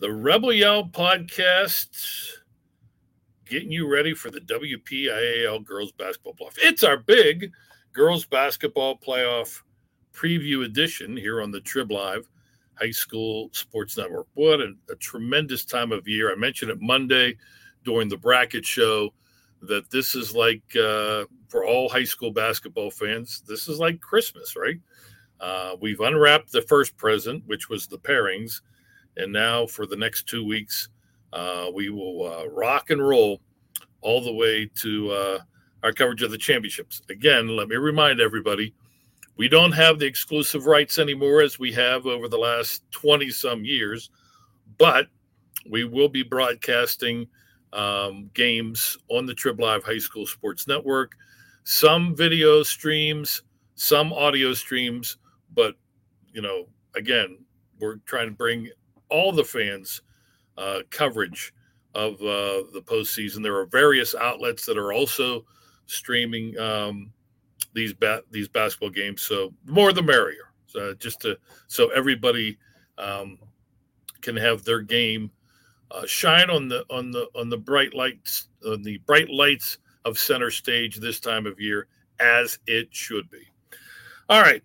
the Rebel Yell podcast, getting you ready for the WPIAL girls basketball playoff. It's our big girls basketball playoff preview edition here on the Trib Live High School Sports Network. What a, a tremendous time of year! I mentioned it Monday during the bracket show that this is like uh, for all high school basketball fans, this is like Christmas, right? Uh, we've unwrapped the first present, which was the pairings and now for the next two weeks, uh, we will uh, rock and roll all the way to uh, our coverage of the championships. Again, let me remind everybody we don't have the exclusive rights anymore as we have over the last 20 some years, but we will be broadcasting um, games on the Trib Live High School Sports Network, some video streams, some audio streams, but you know, again, we're trying to bring all the fans uh, coverage of uh, the postseason. There are various outlets that are also streaming um, these ba- these basketball games. So more the merrier. So just to so everybody um, can have their game uh, shine on the on the on the bright lights on the bright lights of center stage this time of year as it should be. All right,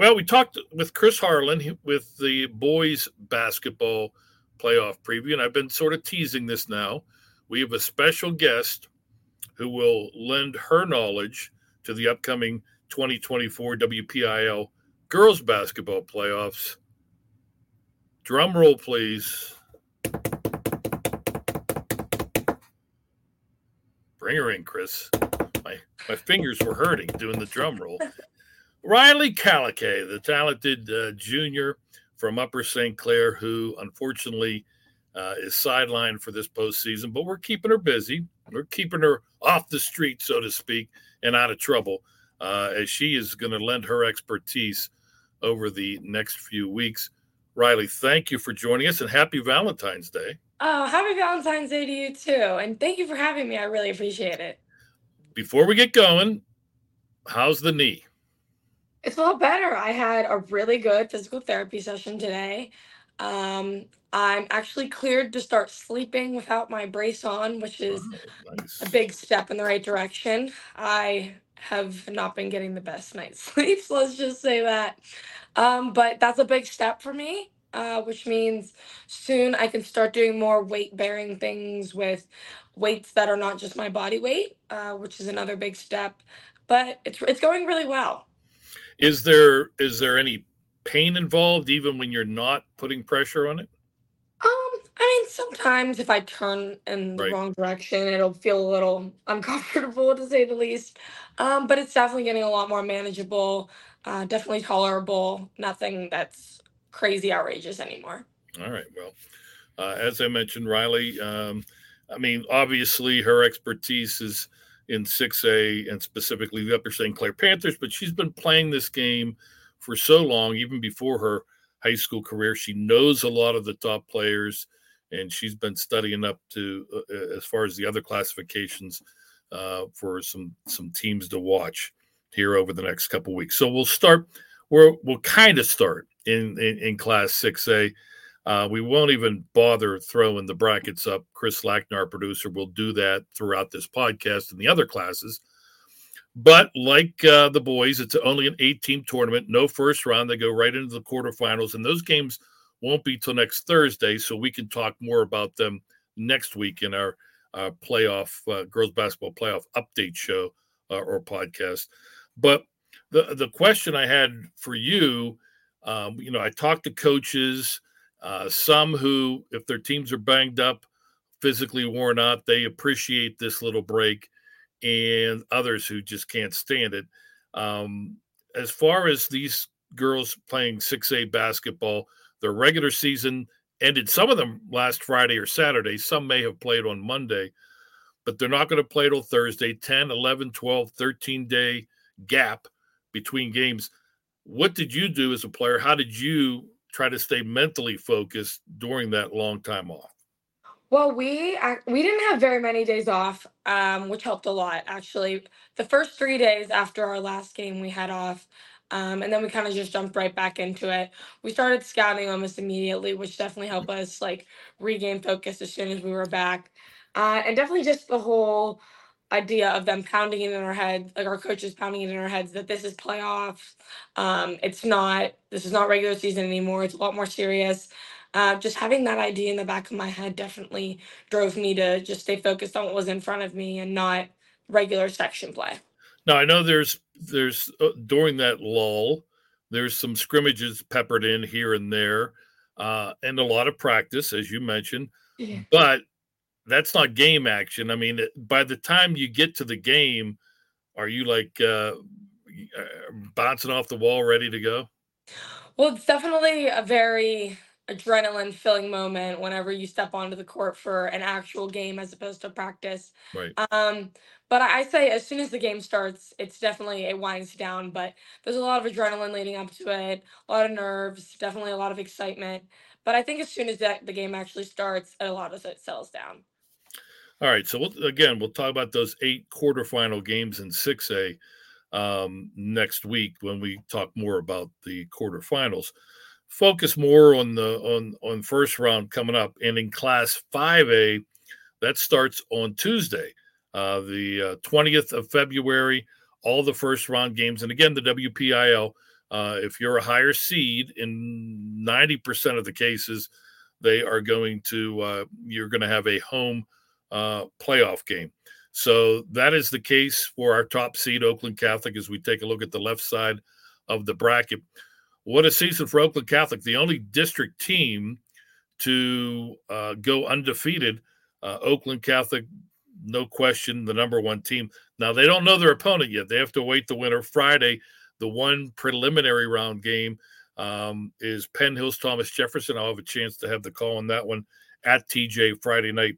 well, we talked with Chris Harlan with the boys basketball playoff preview, and I've been sort of teasing this now. We have a special guest who will lend her knowledge to the upcoming 2024 WPIAL girls basketball playoffs. Drum roll, please. Bring her in, Chris. My my fingers were hurting doing the drum roll. Rylee Kalocay, the talented uh, junior from Upper St. Clair, who unfortunately uh, is sidelined for this postseason, but we're keeping her busy. We're keeping her off the street, so to speak, and out of trouble, uh, as she is going to lend her expertise over the next few weeks. Rylee, thank you for joining us and happy Valentine's Day. Oh, happy Valentine's Day to you too. And thank you for having me. I really appreciate it. Before we get going, how's the knee? It's a lot better. I had a really good physical therapy session today. Um, I'm actually cleared to start sleeping without my brace on, which is Oh, nice. a big step in the right direction. I have not been getting the best night's sleep, so let's just say that. Um, but that's a big step for me, uh, which means soon I can start doing more weight bearing things with weights that are not just my body weight, uh, which is another big step. But it's it's going really well. Is there is there any pain involved even when you're not putting pressure on it? Um, I mean, sometimes if I turn in the Right. wrong direction, it'll feel a little uncomfortable to say the least. Um, but it's definitely getting a lot more manageable, uh, definitely tolerable. Nothing that's crazy outrageous anymore. All right. Well, uh, as I mentioned, Rylee. Um, I mean, obviously, her expertise is in 6A and specifically the Upper St. Clair Panthers, but she's been playing this game for so long, even before her high school career. She knows a lot of the top players, and she's been studying up to uh, as far as the other classifications uh, for some some teams to watch here over the next couple weeks. So we'll start. We're, we'll kind of start in, in in Class 6A. Uh, we won't even bother throwing the brackets up. Chris Lackner, our producer, will do that throughout this podcast and the other classes. But like uh, the boys, it's only an eight team tournament, no first round. They go right into the quarterfinals, and those games won't be till next Thursday. So we can talk more about them next week in our uh, playoff, uh, girls basketball playoff update show uh, or podcast. But the, the question I had for you, um, you know, I talked to coaches. Uh, some who, if their teams are banged up, physically worn out, they appreciate this little break, and others who just can't stand it. Um, as far as these girls playing 6A basketball, their regular season ended, some of them last Friday or Saturday, some may have played on Monday, but they're not going to play till Thursday, 10, 11, 12, 13 day gap between games. What did you do as a player? How did you try to stay mentally focused during that long time off? Well, we we didn't have very many days off, um, which helped a lot actually. The first three days after our last game, we had off. Um, and then we kind of just jumped right back into it. We started scouting almost immediately, which definitely helped us like regain focus as soon as we were back. Uh, and definitely just the whole idea of them pounding it in our heads, like our coaches pounding it in our heads that this is playoffs. Um, it's not, this is not regular season anymore. It's a lot more serious. Uh, just having that idea in the back of my head definitely drove me to just stay focused on what was in front of me and not regular section play. Now I know there's there's uh, during that lull, there's some scrimmages peppered in here and there, uh, and a lot of practice, as you mentioned. Yeah. But that's not game action. I mean, by the time you get to the game, are you like uh, uh, bouncing off the wall, ready to go? Well, it's definitely a very adrenaline filling moment whenever you step onto the court for an actual game as opposed to practice. Right. Um, but I say as soon as the game starts, it's definitely it winds down. But there's a lot of adrenaline leading up to it, a lot of nerves, definitely a lot of excitement. But I think as soon as that the game actually starts, a lot of it settles down. All right. So we'll, again, we'll talk about those eight quarterfinal games in 6A um, next week when we talk more about the quarterfinals. Focus more on the on on first round coming up, and in Class 5A, that starts on Tuesday, uh, the uh, of February. All the first round games, and again, the WPIAL. Uh, if you're a higher seed, in 90% of the cases, they are going to uh, you're going to have a home uh, playoff game. So that is the case for our top seed, Oakland Catholic, as we take a look at the left side of the bracket. What a season for Oakland Catholic, the only district team to uh, go undefeated. Uh, Oakland Catholic, no question, the number one team. Now, they don't know their opponent yet. They have to wait the winner Friday. The one preliminary round game um, is Penn Hills Thomas Jefferson. I'll have a chance to have the call on that one at TJ Friday night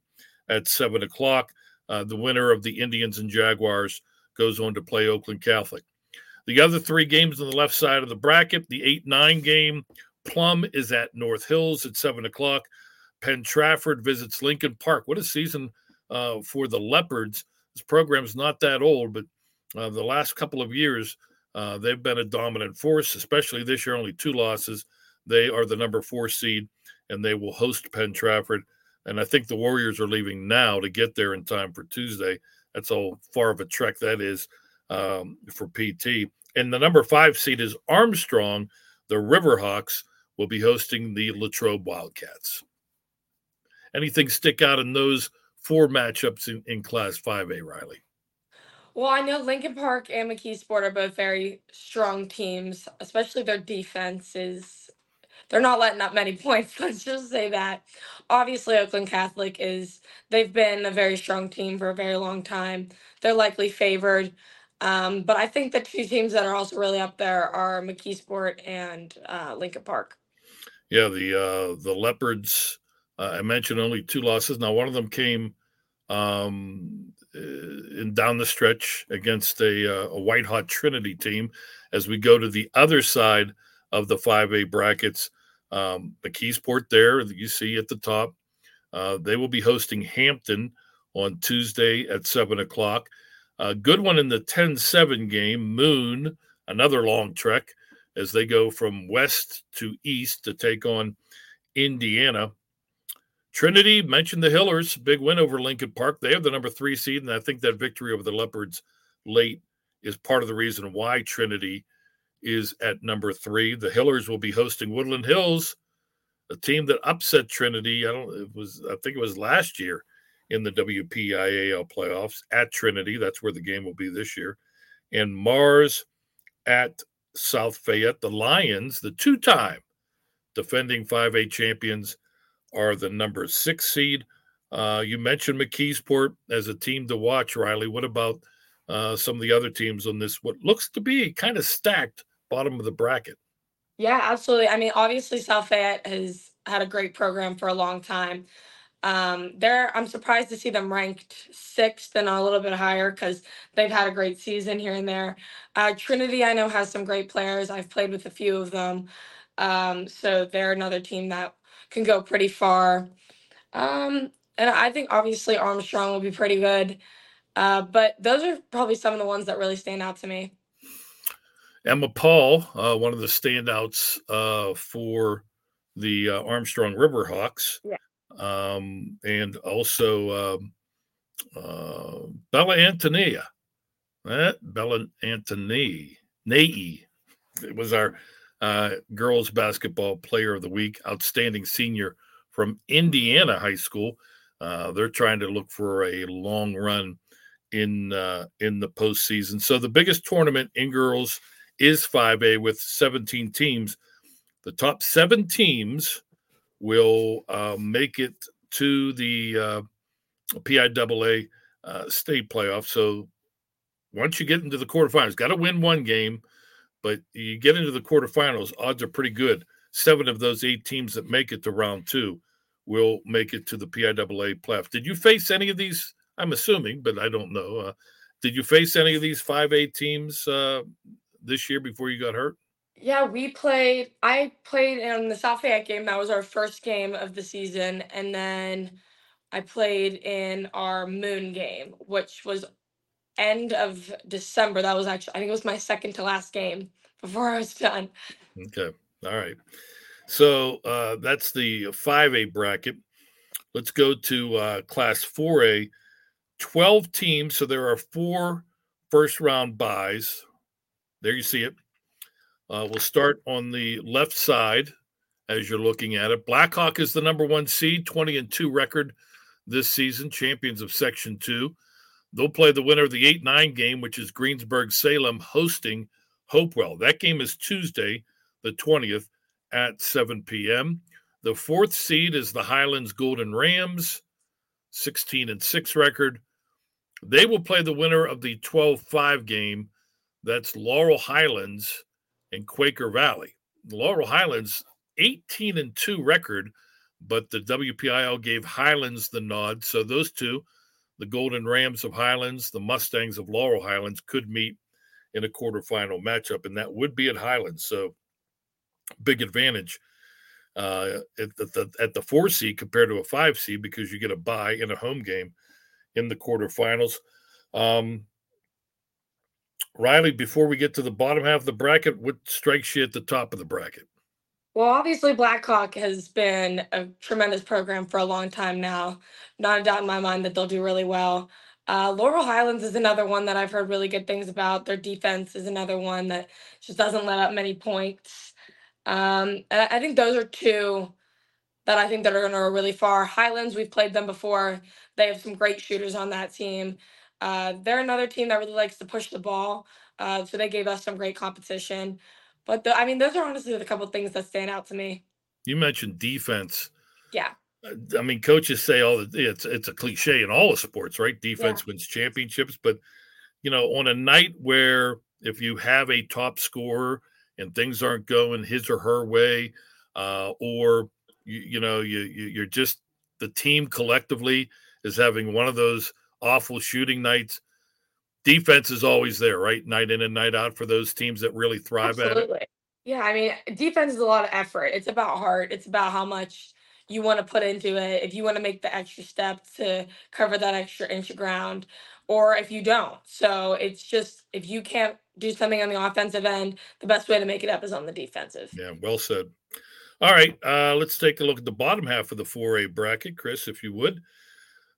at seven o'clock. Uh, the winner of the Indians and Jaguars goes on to play Oakland Catholic. The other three games on the left side of the bracket, the 8 9 game, Plum is at North Hills at 7 o'clock. Penn Trafford visits Lincoln Park. What a season uh, for the Leopards. This program's not that old, but uh, the last couple of years, uh, they've been a dominant force, especially this year, only two losses. They are the number four seed, and they will host Penn Trafford and I think the Warriors are leaving now to get there in time for Tuesday. That's how far of a trek that is um, for PT. And the number five seed is Armstrong. The Riverhawks will be hosting the Latrobe Wildcats. Anything stick out in those four matchups in, in Class 5A, Rylee? Well, I know Lincoln Park and McKeesport are both very strong teams, especially their defense is they're not letting up many points. Let's just say that. Obviously, Oakland Catholic is, they've been a very strong team for a very long time. They're likely favored. Um, but I think the two teams that are also really up there are McKeesport and uh, Lincoln Park. Yeah, the uh, the Leopards. Uh, I mentioned only two losses. Now, one of them came um, in down the stretch against a, uh, a white hot Trinity team. As we go to the other side of the 5A brackets, um, McKeesport there, that you see at the top. Uh, they will be hosting Hampton on Tuesday at 7 o'clock. A good one in the 10 7 game, Moon, another long trek as they go from west to east to take on Indiana. Trinity mentioned the Hillers, big win over Lincoln Park. They have the number three seed, and I think that victory over the Leopards late is part of the reason why Trinity is at number three. The Hillers will be hosting Woodland Hills, a team that upset Trinity. I don't. It was. I think it was last year in the WPIAL playoffs at Trinity. That's where the game will be this year. And Mars at South Fayette. The Lions, the two-time defending 5A champions, are the number six seed. Uh, you mentioned McKeesport as a team to watch, Rylee. What about uh, some of the other teams on this? What looks to be kind of stacked bottom of the bracket. Yeah, absolutely. I mean, obviously, South Fayette has had a great program for a long time. Um, there, I'm surprised to see them ranked sixth and a little bit higher because they've had a great season here and there. Uh, Trinity, I know, has some great players. I've played with a few of them, um, so they're another team that can go pretty far. Um, and I think obviously Armstrong will be pretty good. Uh, but those are probably some of the ones that really stand out to me. Emma Paul, uh, one of the standouts uh, for the uh, Armstrong Riverhawks. Yeah. Um, and also um, uh, Bella Antonia. That Bella Antoni, Nei, it was our uh, girls basketball player of the week, outstanding senior from Indiana High School. Uh, they're trying to look for a long run in uh, in the postseason. So the biggest tournament in girls is 5A with 17 teams. The top seven teams will uh, make it to the uh, PIAA uh, state playoff. So once you get into the quarterfinals, got to win one game, but you get into the quarterfinals, odds are pretty good. Seven of those eight teams that make it to round two will make it to the PIAA playoff. Did you face any of these? I'm assuming, but I don't know. Uh, did you face any of these five A teams uh, this year before you got hurt? Yeah, we played. I played in the South Fayette game. That was our first game of the season, and then I played in our Moon game, which was end of December. That was actually, I think it was my second to last game before I was done. Okay. All right. So uh, that's the 5A bracket. Let's go to uh, Class 4A. 12 teams. So there are four first round buys. There you see it. Uh, we'll start on the left side as you're looking at it. Blackhawk is the number one seed, 20 and 2 record this season, champions of Section 2. They'll play the winner of the 8 9 game, which is Greensburg Salem hosting Hopewell. That game is Tuesday, the 20th at 7 p.m. The fourth seed is the Highlands Golden Rams, 16 and 6 record. They will play the winner of the 12 5 game. That's Laurel Highlands and Quaker Valley. Laurel Highlands, 18 and 2 record, but the WPIAL gave Highlands the nod. So those two, the Golden Rams of Highlands, the Mustangs of Laurel Highlands, could meet in a quarterfinal matchup, and that would be at Highlands. So big advantage uh, at, the, at the four seed compared to a five seed because you get a bye in a home game in the quarterfinals. Um, Rylee, before we get to the bottom half of the bracket, what strikes you at the top of the bracket? Well, obviously, Blackhawk has been a tremendous program for a long time now. Not a doubt in my mind that they'll do really well. Uh, Laurel Highlands is another one that I've heard really good things about. Their defense is another one that just doesn't let up many points. Um, and I think those are two that I think that are going to go really far. Highlands, we've played them before. They have some great shooters on that team. Uh, they're another team that really likes to push the ball. Uh, so they gave us some great competition. But the, I mean, those are honestly the couple things that stand out to me. You mentioned defense. Yeah. Uh, I mean, coaches say all the it's it's a cliche in all the sports, right? Defense yeah. wins championships, but you know, on a night where if you have a top scorer and things aren't going his or her way, uh, or you, you know, you, you you're just the team collectively is having one of those awful shooting nights defense is always there, right? Night in and night out for those teams that really thrive Absolutely. at it. Yeah, I mean, defense is a lot of effort. It's about heart. It's about how much you want to put into it. If you want to make the extra step to cover that extra inch of ground, or if you don't. So it's just if you can't do something on the offensive end, the best way to make it up is on the defensive. Yeah, well said. All right, uh, let's take a look at the bottom half of the 4A bracket, Chris, if you would.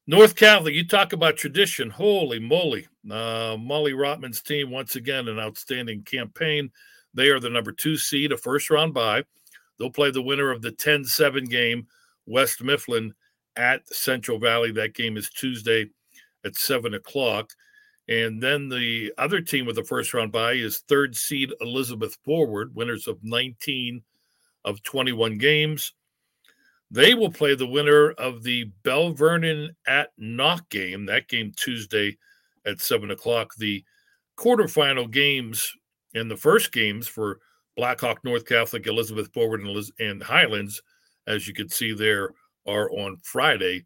North Catholic, you talk about tradition. Holy moly. Uh, Molly Rotman's team, once again, an outstanding campaign. They are the number two seed, a first round bye. They'll play the winner of the 10 7 game, West Mifflin at Central Valley. That game is Tuesday at 7 o'clock. And then the other team with the first round bye is third seed Elizabeth Forward, winners of 19 of 21 games. They will play the winner of the Belle Vernon at Knoch game. That game Tuesday at seven o'clock. The quarterfinal games and the first games for Blackhawk, North Catholic, Elizabeth Forward, and, and Highlands, as you can see there, are on Friday,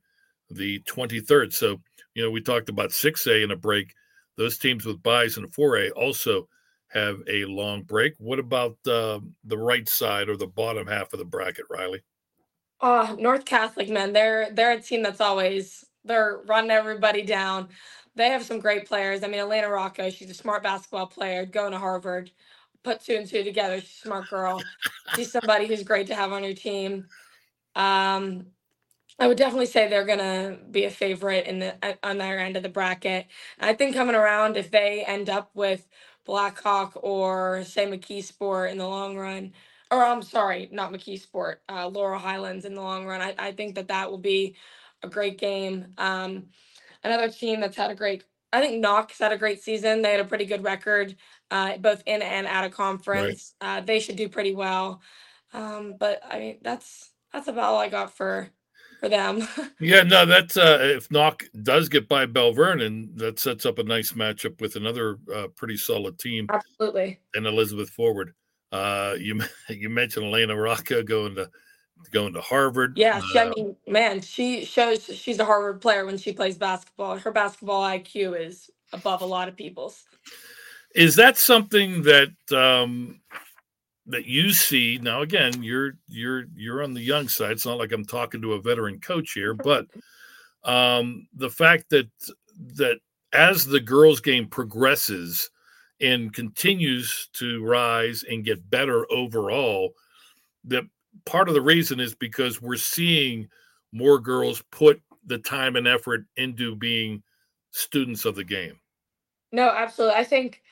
the 23rd. So, you know, we talked about 6A in a break. Those teams with buys in 4A also have a long break. What about uh, the right side or the bottom half of the bracket, Rylee? Oh, North Catholic men, they're they're a team that's always they're running everybody down. They have some great players. I mean, Elena Rocco, she's a smart basketball player, going to Harvard. put two and two together. She's a smart girl. She's somebody who's great to have on your team. Um, I would definitely say they're gonna be a favorite in the on their end of the bracket. I think coming around, if they end up with Blackhawk or say McKeesport in the long run, or I'm sorry, not McKeesport, uh, Laurel Highlands in the long run, I, I think that that will be a great game. Um, another team that's had a great, I think Knox had a great season. They had a pretty good record, uh, both in and out of conference. Uh, they should do pretty well. Um, but I mean, that's that's about all I got for for them. yeah, no, that's uh, if Knoch does get by Belle Vernon, that sets up a nice matchup with another uh, pretty solid team. Absolutely. And Elizabeth Forward. Uh, you you mentioned Elena Rocca going to going to Harvard. Yeah, she, I uh, mean, man, she shows she's a Harvard player when she plays basketball. Her basketball IQ is above a lot of people's. Is that something that um, that you see now? Again, you're you're you're on the young side. It's not like I'm talking to a veteran coach here, but um, the fact that that as the girls' game progresses and continues to rise and get better overall, that part of the reason is because we're seeing more girls put the time and effort into being students of the game. No, absolutely. I think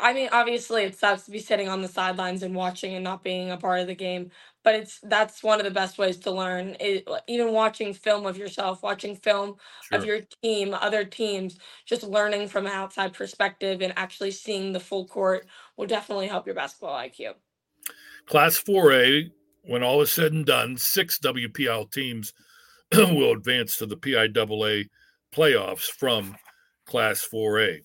I mean, obviously, it sucks to be sitting on the sidelines and watching and not being a part of the game, but it's that's one of the best ways to learn. It, even watching film of yourself, watching film sure. of your team, other teams, just learning from an outside perspective and actually seeing the full court will definitely help your basketball IQ. Class 4A, when all is said and done, six WPIAL teams will advance to the PIAA playoffs from Class 4A.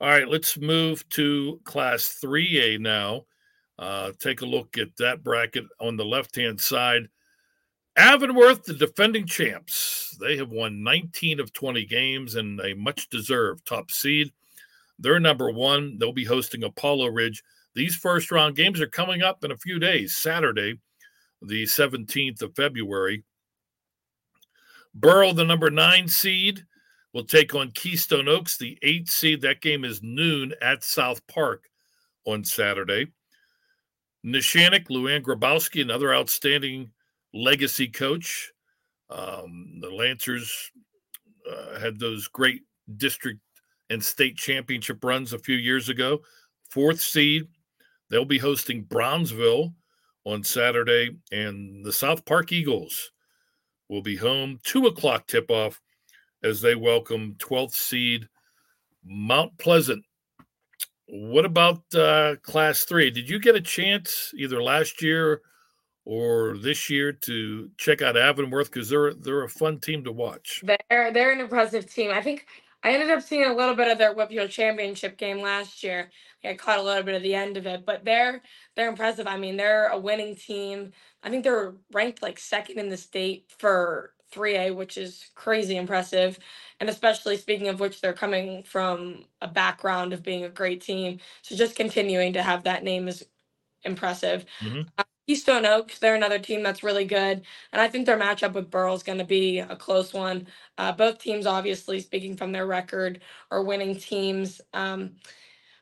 All right, let's move to Class 3A now. Uh, take a look at that bracket on the left hand side. Avonworth, the defending champs, they have won 19 of 20 games and a much deserved top seed. They're number one. They'll be hosting Apollo Ridge. These first round games are coming up in a few days, Saturday, the 17th of February. Burrell, the number nine seed, will take on Keystone Oaks, the eight seed. That game is noon at South Park on Saturday. Neshannock, Luann Grabowski, another outstanding legacy coach. Um, the Lancers uh, had those great district and state championship runs a few years ago. Fourth seed, they'll be hosting Brownsville on Saturday, and the South Park Eagles will be home. Two o'clock tip off as they welcome 12th seed Mount Pleasant. What about uh, Class Three? Did you get a chance either last year or this year to check out Avonworth because they're they're a fun team to watch. They're they're an impressive team. I think I ended up seeing a little bit of their WPIAL championship game last year. I caught a little bit of the end of it, but they're they're impressive. I mean, they're a winning team. I think they're ranked like second in the state for 3A, which is crazy impressive. And especially speaking of which, they're coming from a background of being a great team. So just continuing to have that name is impressive. Mm-hmm. Uh, Keystone Oaks, they're another team that's really good. And I think their matchup with Burrell is going to be a close one. Uh, both teams, obviously, speaking from their record, are winning teams. Um,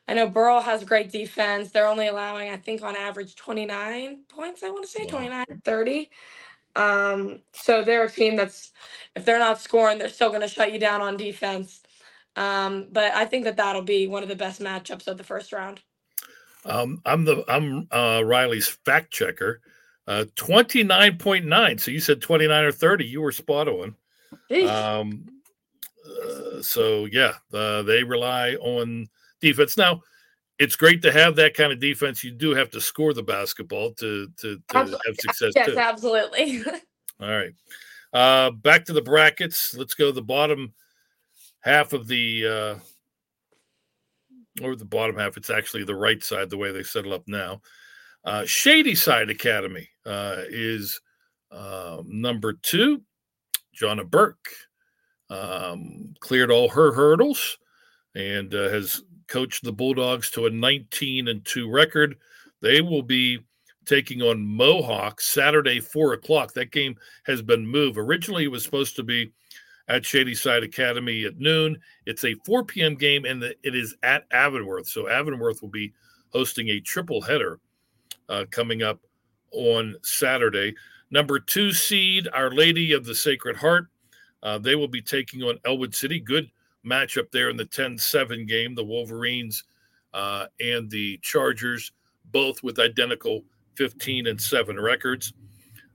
I know Burrell has great defense. They're only allowing, I think, on average 29 points, I want to say, wow. 29, 30. Um, so they're a team that's, if they're not scoring, they're still going to shut you down on defense. Um, but I think that that'll be one of the best matchups of the first round. Um, I'm the I'm uh, Rylee's fact checker. Uh, 29.9. So you said 29 or 30. You were spot on. Um, uh, so yeah, uh, they rely on defense. Now, it's great to have that kind of defense. You do have to score the basketball to to, to have success. Yes, too. absolutely. All right. Uh, back to the brackets. Let's go to the bottom half of the uh, or the bottom half. It's actually the right side, the way they settle up now. Uh, Shadyside Academy uh, is uh, number two. Jonna Burke um, cleared all her hurdles and uh, has coached the Bulldogs to a 19 and 2 record. They will be taking on Mohawk Saturday, 4 o'clock. That game has been moved. Originally, it was supposed to be at Shadyside Academy at noon. It's a 4 p.m. game, and it is at Avonworth. So Avonworth will be hosting a triple header uh, coming up on Saturday. Number two seed, Our Lady of the Sacred Heart. Uh, they will be taking on Ellwood City. Good matchup there in the 10 7 game. The Wolverines uh, and the Chargers, both with identical 15 and 7 records.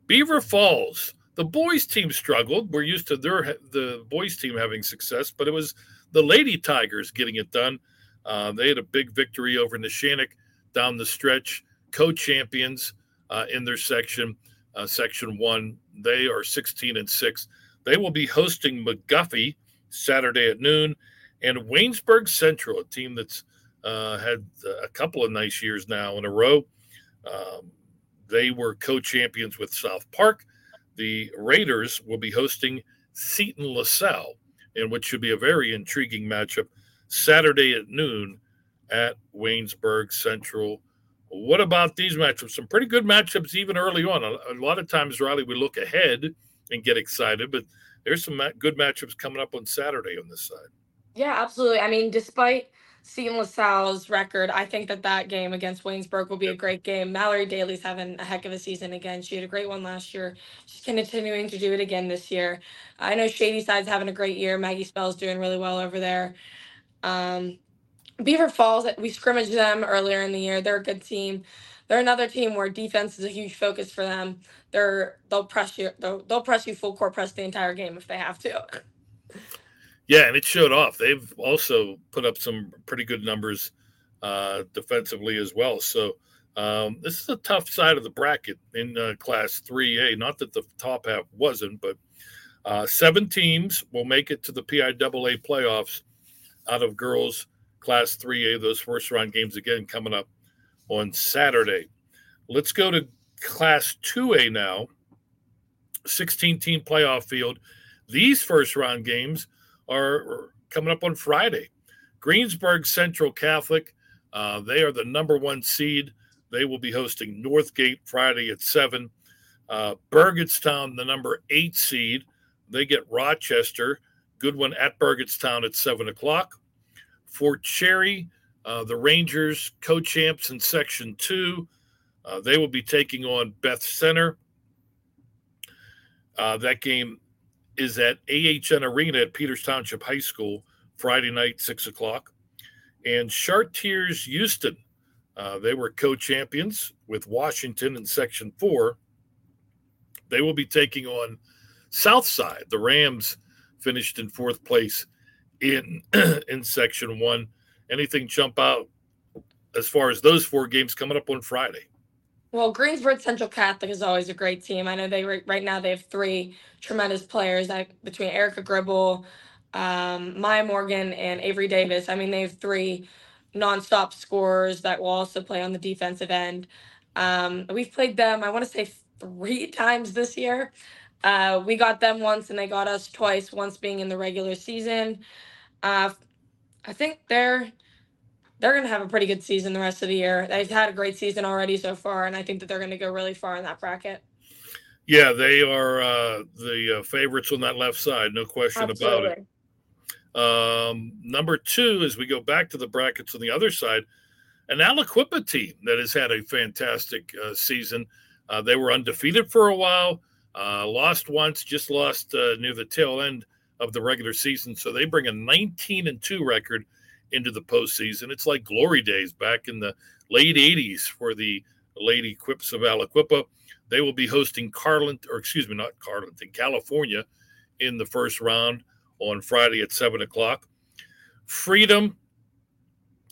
Beaver Falls, the boys team struggled. We're used to their the boys team having success, but it was the Lady Tigers getting it done. Uh, they had a big victory over Neshannock down the stretch, co-champions uh, in their section, uh, section one. They are 16 and six. They will be hosting McGuffey Saturday at noon, and Waynesburg Central, a team that's uh, had a couple of nice years now in a row. Um, they were co-champions with South Park. The Raiders will be hosting Seton LaSalle, in which should be a very intriguing matchup Saturday at noon at Waynesburg Central. What about these matchups? Some pretty good matchups even early on. A lot of times, Rylee, we look ahead and get excited, but there's some good matchups coming up on Saturday on this side. Yeah, absolutely. I mean, despite Seton LaSalle's record, I think that that game against Waynesburg will be a great game. Mallory Daly's having a heck of a season again. She had a great one last year. She's continuing to do it again this year. I know Shady Side's having a great year. Maggie Spell's doing really well over there. Um, Beaver Falls, we scrimmaged them earlier in the year. They're a good team. They're another team where defense is a huge focus for them. They're they'll press you they'll, they'll press you full court press the entire game if they have to. Yeah, and it showed off. They've also put up some pretty good numbers uh, defensively as well. So um, this is a tough side of the bracket in uh, Class 3A. Not that the top half wasn't, but uh, seven teams will make it to the PIAA playoffs out of girls Class 3A. Those first round games again coming up on Saturday. Let's go to Class 2A now. 16 team playoff field. These first round games are coming up on Friday. Greensburg Central Catholic, uh, they are the number one seed. They will be hosting Northgate Friday at 7. Uh, Burgettstown, the number eight seed, they get Rochester. Good one at Burgettstown at 7 o'clock. Fort Cherry, uh, the Rangers, co champs in Section 2, uh, they will be taking on Beth Center. Uh, that game is at AHN Arena at Peters Township High School Friday night, six o'clock. And Chartiers Houston, uh, they were co champions with Washington in Section 4. They will be taking on Southside. The Rams finished in fourth place in in Section 1. Anything jump out as far as those four games coming up on Friday? Well, Greensburg Central Catholic is always a great team. I know they right now they have three tremendous players that, between Erica Gribble, um, Maya Morgan, and Avery Davis. I mean, they have three nonstop scorers that will also play on the defensive end. Um, we've played them, I want to say, three times this year. Uh, we got them once and they got us twice, once being in the regular season. Uh, I think they're they're going to have a pretty good season the rest of the year. They've had a great season already so far, and I think that they're going to go really far in that bracket. Yeah, they are uh, the uh, favorites on that left side, no question Absolutely. about it. Um, number two, as we go back to the brackets on the other side, an Aliquippa team that has had a fantastic uh, season. Uh, they were undefeated for a while, uh, lost once, just lost uh, near the tail end of the regular season. So they bring a 19 and 2 record into the postseason. It's like glory days back in the late 80s for the Lady Quips of Aliquippa. They will be hosting Carlin, or excuse me, not Carlinton, California in the first round on Friday at 7 o'clock. Freedom,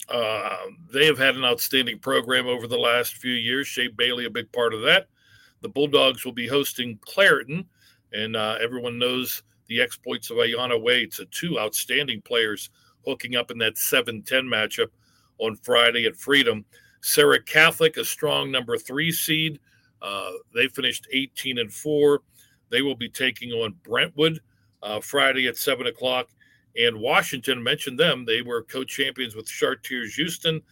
uh, they have had an outstanding program over the last few years. Shea Bailey, a big part of that. The Bulldogs will be hosting Clairton, and uh, everyone knows the exploits of Ayana Waits, two outstanding players hooking up in that 7 10 matchup on Friday at Freedom. Serra Catholic, a strong number three seed. Uh, they finished 18 and 4. They will be taking on Brentwood uh, Friday at 7 o'clock. And Washington, mentioned them, they were co champions with Chartiers Houston.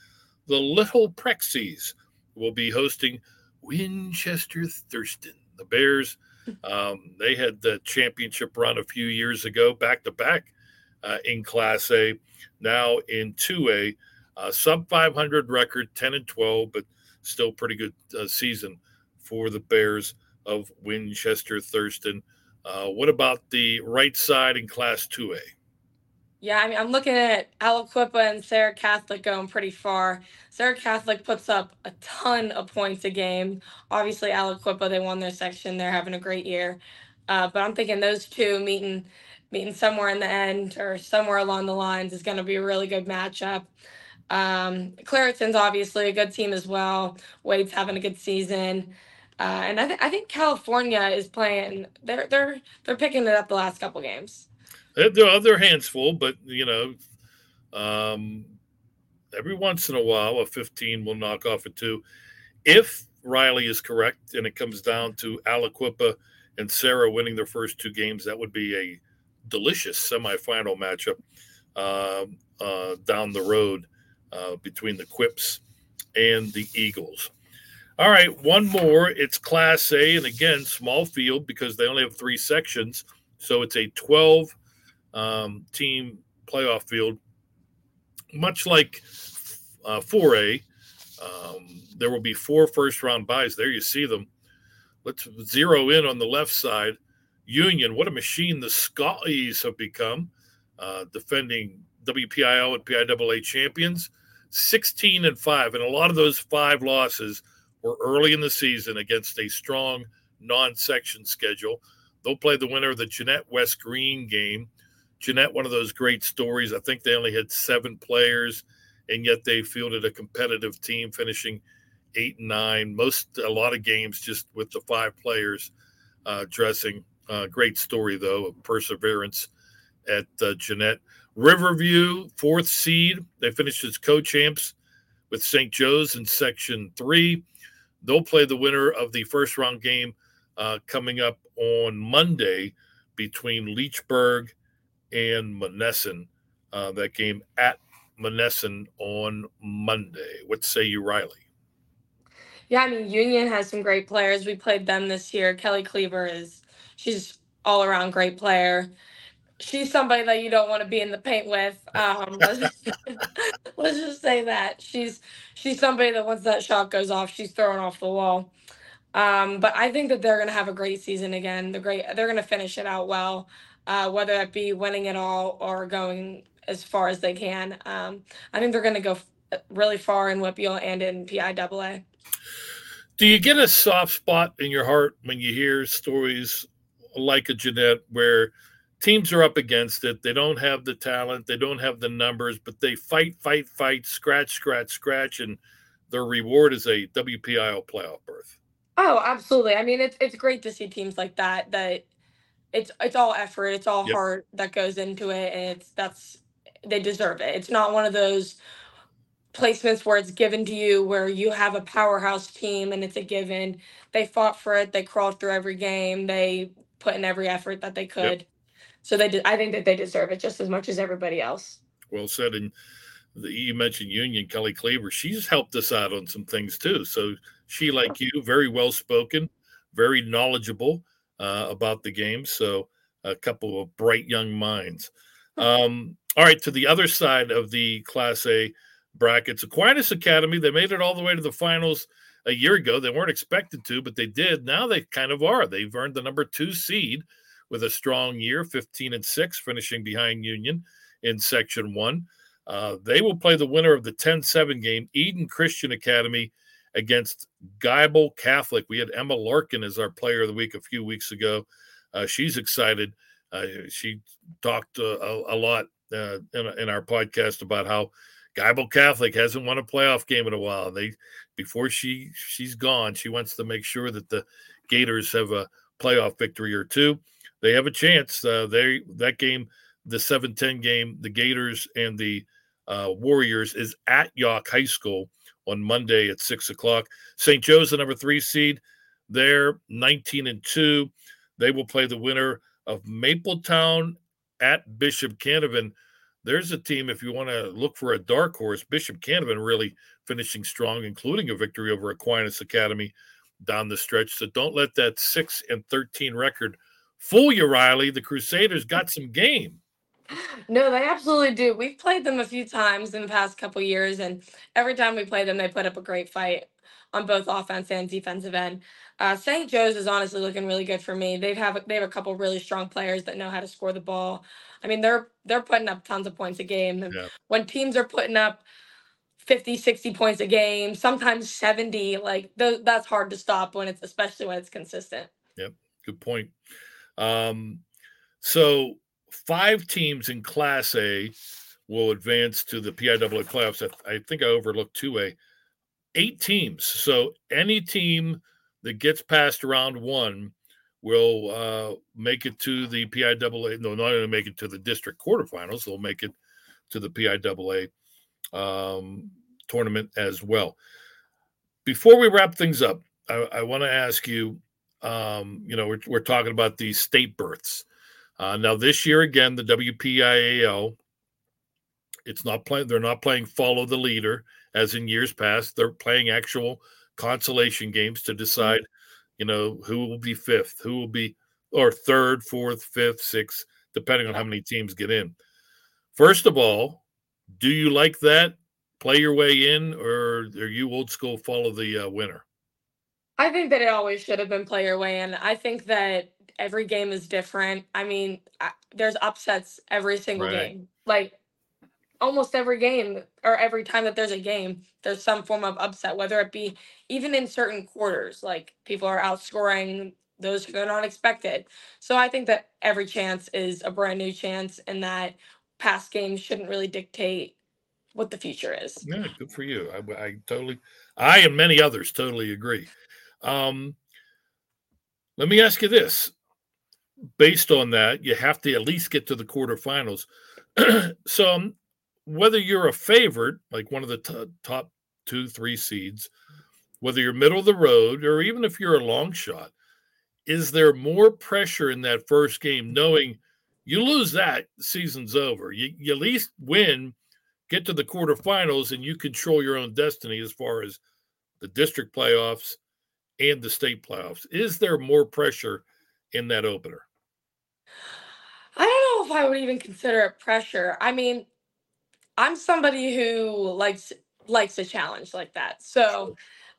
The Little Prexies will be hosting Winchester Thurston. The Bears, um, they had the championship run a few years ago, back to back uh, in Class A. Now in 2A, Uh, sub 500 record, 10 and 12, but still pretty good uh, season for the Bears of Winchester Thurston. Uh, what about the right side in Class 2A? Yeah, I mean, I'm looking at Aliquippa and Serra Catholic going pretty far. Serra Catholic puts up a ton of points a game. Obviously, Aliquippa, they won their section. They're having a great year. Uh, but I'm thinking those two meeting meeting somewhere in the end or somewhere along the lines is going to be a really good matchup. Um, obviously a good team as well. Wade's having a good season. Uh, and I, th- I think California is playing. They're they're they're picking it up the last couple games. They're, their hands full, but you know, um, every once in a while, a 15 will knock off a two. If Rylee is correct, and it comes down to Aliquippa and Serra winning their first two games, that would be a delicious semifinal matchup uh, uh, down the road uh, between the Quips and the Eagles. All right, one more. It's Class A, and again, small field because they only have three sections. So it's a 12 um, team playoff field, much like uh, 4A. Um, there will be four first round buys. There you see them. Let's zero in on the left side. Union, what a machine the Scotties have become, uh, defending WPIAL and PIAA champions. 16 and 5. And a lot of those five losses were early in the season against a strong non section schedule. They'll play the winner of the Jeannette West Greene game. Jeannette, one of those great stories. I think they only had seven players, and yet they fielded a competitive team, finishing eight and nine. Most, a lot of games just with the five players uh, dressing. Uh, great story, though, of perseverance at uh, Jeannette. Riverview, fourth seed. They finished as co champs with St. Joe's in Section 3. They'll play the winner of the first round game uh, coming up on Monday between Leechburg and Monessen. Uh, that game at Monessen on Monday. What say you, Rylee? Yeah, I mean, Union has some great players. We played them this year. Kelly Cleaver is, she's all around great player. She's somebody that you don't want to be in the paint with. Um, let's, just, let's just say that she's she's somebody that once that shot goes off, she's thrown off the wall. Um, but I think that they're going to have a great season again. They're great. They're going to finish it out well uh, whether that be winning it all or going as far as they can. Um, I think they're going to go really far in WPIAL and in PIAA. Do you get a soft spot in your heart when you hear stories like a Jeannette where teams are up against it? They don't have the talent, they don't have the numbers, but they fight, fight, fight, scratch, scratch, scratch, and their reward is a WPIAL playoff berth. Oh, absolutely. I mean, it's it's great to see teams like that that it's it's all effort, it's all yep. heart that goes into it, and it's that's they deserve it. It's not one of those placements where it's given to you where you have a powerhouse team and it's a given. They fought for it. They crawled through every game. They put in every effort that they could. Yep. So they did. I think that they deserve it just as much as everybody else. Well said. And the, you mentioned Union Kelly Cleaver. She's helped us out on some things too. So she, like you, very well spoken, very knowledgeable uh, about the game. So a couple of bright young minds. Um, all right, to the other side of the Class A brackets, Aquinas Academy. They made it all the way to the finals a year ago. They weren't expected to, but they did. Now they kind of are. They've earned the number two seed with a strong year, 15 and six, finishing behind Union in Section One. Uh, they will play the winner of the 10 7 game, Eden Christian Academy against Geibel Catholic. We had Emma Larkin as our player of the week a few weeks ago. Uh, she's excited. Uh, she talked uh, a, a, lot uh, in, in, our podcast about how Geibel Catholic hasn't won a playoff game in a while. They before she she's gone, she wants to make sure that the Gators have a playoff victory or two. They have a chance. Uh, they that game, the 7-10 game, the Gators and the uh, Warriors is at York High School on Monday at six o'clock. St. Joe's the number three seed. They're 19 and two. They will play the winner of Mapletown at Bishop Canevin. There's a team, if you want to look for a dark horse, Bishop Canevin really finishing strong, including a victory over Aquinas Academy down the stretch. So don't let that 6 and 13 record fool you, Rylee. The Crusaders got some game. No, they absolutely do. We've played them a few times in the past couple years, and every time we play them, they put up a great fight on both offense and defensive end. Uh, St. Joe's is honestly looking really good for me. They have they have a couple really strong players that know how to score the ball. I mean, they're they're putting up tons of points a game. Yeah. When teams are putting up 50, 60 points a game, sometimes 70, like th- that's hard to stop when it's especially when it's consistent. Yep, good point. Um, so five teams in Class A will advance to the PIAA playoffs. I, I think I overlooked 2A. Eight teams. So any team that gets past round one will uh, make it to the PIAA. No, not only make it to the district quarterfinals, they'll make it to the PIAA um, tournament as well. Before we wrap things up, I, I want to ask you. Um, you know, we're, we're talking about these state berths. Uh, now this year again, the WPIAL, it's not playing. They're not playing follow the leader as in years past. They're playing actual consolation games to decide, you know, who will be fifth, who will be or third, fourth, fifth, sixth, depending on how many teams get in. First of all, do you like that? Play your way in, or are you old school? Follow the uh, winner. I think that it always should have been play your way in. I think that every game is different. I mean, I, there's upsets every single Right. game. Like almost every game or every time that there's a game, there's some form of upset, whether it be even in certain quarters, like people are outscoring those who are not expected. So I think that every chance is a brand new chance and that past games shouldn't really dictate what the future is. Yeah, good for you. I, I totally, I and many others totally agree. Um, let me ask you this: based on that, you have to at least get to the quarterfinals. so, um, whether you're a favorite, like one of the t- top two, three seeds, whether you're middle of the road, or even if you're a long shot, is there more pressure in that first game, knowing you lose that, season's over? You, you at least win get to the quarterfinals and you control your own destiny as far as the district playoffs and the state playoffs. Is there more pressure in that opener? I don't know if I would even consider it pressure. I mean, I'm somebody who likes likes a challenge like that. So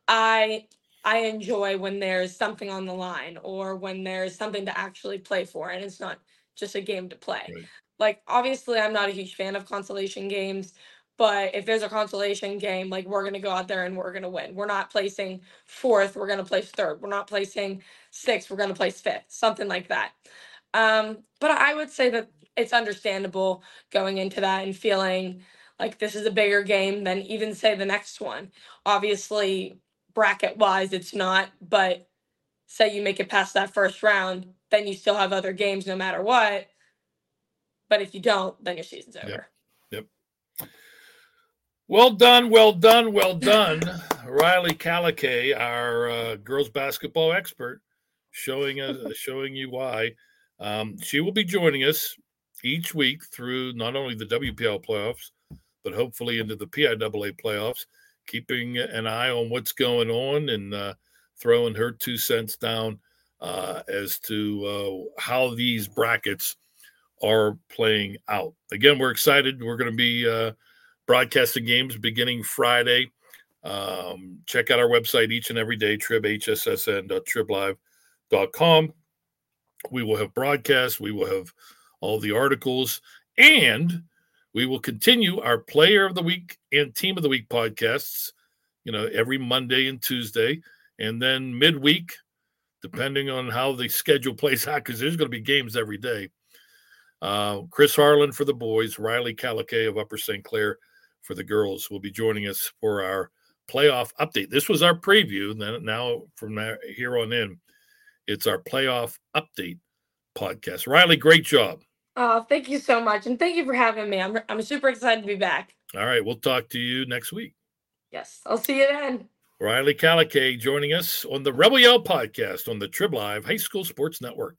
I I enjoy when there's something on the line or when there's something to actually play for and it's not just a game to play. Right. Like obviously I'm not a huge fan of consolation games, but if there's a consolation game, like we're gonna go out there and we're gonna win. We're not placing fourth, we're gonna place third. We're not placing sixth, we're gonna place fifth, something like that. Um, but I would say that it's understandable going into that and feeling like this is a bigger game than even say the next one. Obviously, bracket wise, it's not, but say you make it past that first round, then you still have other games no matter what. But if you don't, then your season's over. Yep. Well done, well done, well done. Rylee Kalocay, our uh, girls basketball expert, showing us showing you why. Um, she will be joining us each week through not only the WPIAL playoffs, but hopefully into the PIAA playoffs, keeping an eye on what's going on and uh, throwing her two cents down uh, as to uh, how these brackets are playing out. Again, we're excited. We're going to be uh, broadcasting games beginning Friday. Um, check out our website each and every day, tribhssn.triblive.com. We will have broadcasts, we will have all the articles, and we will continue our player of the week and team of the week podcasts, you know, every Monday and Tuesday. And then midweek, depending on how the schedule plays out, because there's going to be games every day. Uh, Chris Harlan for the boys, Rylee Kalocay of Upper St. Clair for the girls will be joining us for our playoff update. This was our preview. Then now from here on in, it's our playoff update podcast. Rylee, great job. Oh, thank you so much. And thank you for having me. I'm, I'm super excited to be back. All right, we'll talk to you next week. Yes, I'll see you then. Rylee Kalocay joining us on the Rebel Yell podcast on the Trib Live High School Sports Network.